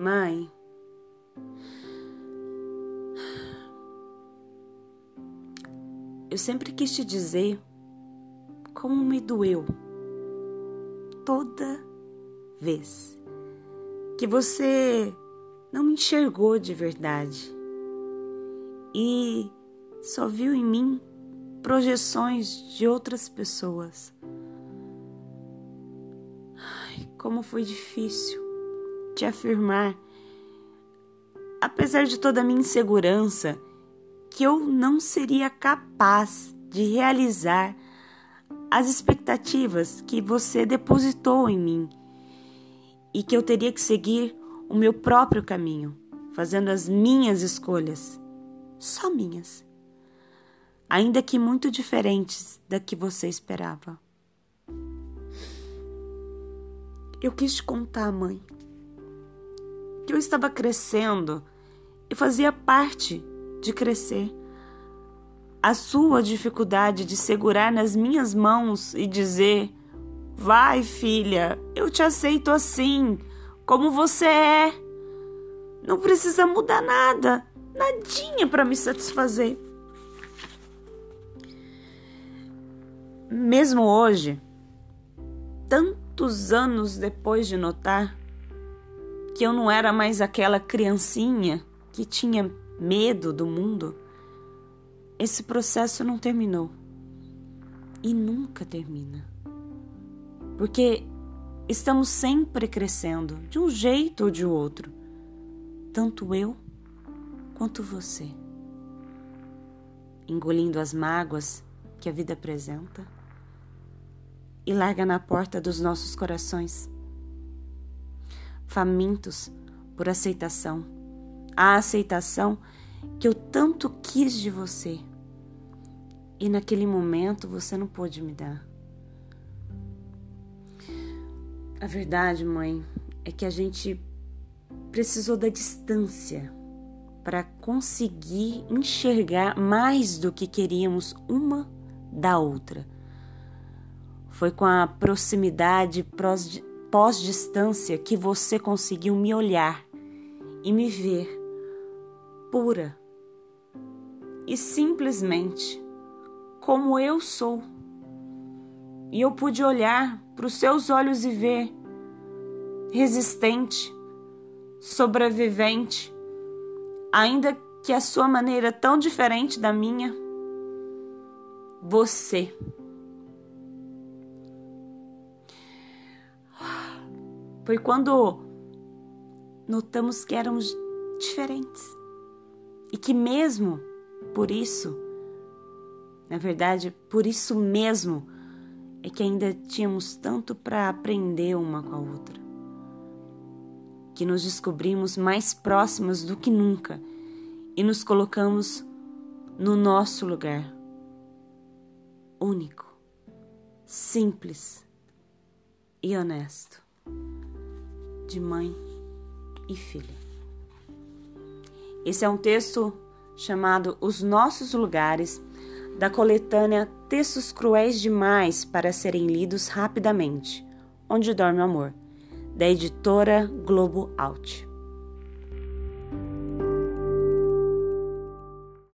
Mãe, eu sempre quis te dizer como me doeu toda vez que você não me enxergou de verdade e só viu em mim projeções de outras pessoas. Ai, como foi difícil te afirmar, apesar de toda a minha insegurança, que eu não seria capaz de realizar as expectativas que você depositou em mim e que eu teria que seguir o meu próprio caminho, fazendo as minhas escolhas, só minhas, ainda que muito diferentes da que você esperava. Eu quis te contar, mãe, que eu estava crescendo e fazia parte de crescer. A sua dificuldade de segurar nas minhas mãos e dizer: Vai, filha, eu te aceito assim, como você é. Não precisa mudar nada, nadinha para me satisfazer. Mesmo hoje, tantos anos depois de notar que eu não era mais aquela criancinha que tinha medo do mundo, esse processo não terminou e nunca termina. Porque estamos sempre crescendo, de um jeito ou de outro, tanto eu quanto você. Engolindo as mágoas que a vida apresenta e larga na porta dos nossos corações, famintos por aceitação a aceitação que eu tanto quis de você e naquele momento você não pôde me dar. A verdade, mãe, é que a gente precisou da distância para conseguir enxergar mais do que queríamos uma da outra. Foi com a proximidade pós-distância que você conseguiu me olhar e me ver pura e simplesmente como eu sou. E eu pude olhar para os seus olhos e ver resistente, sobrevivente, ainda que a sua maneira tão diferente da minha, você. Foi quando notamos que éramos diferentes e que, mesmo por isso, na verdade, por isso mesmo, é que ainda tínhamos tanto para aprender uma com a outra. Que nos descobrimos mais próximas do que nunca e nos colocamos no nosso lugar. Único, simples e honesto. De mãe e filha. Esse é um texto chamado Os Nossos Lugares, da coletânea Textos Cruéis Demais para Serem Lidos Rapidamente, Onde Dorme o Amor, da editora Globo Out.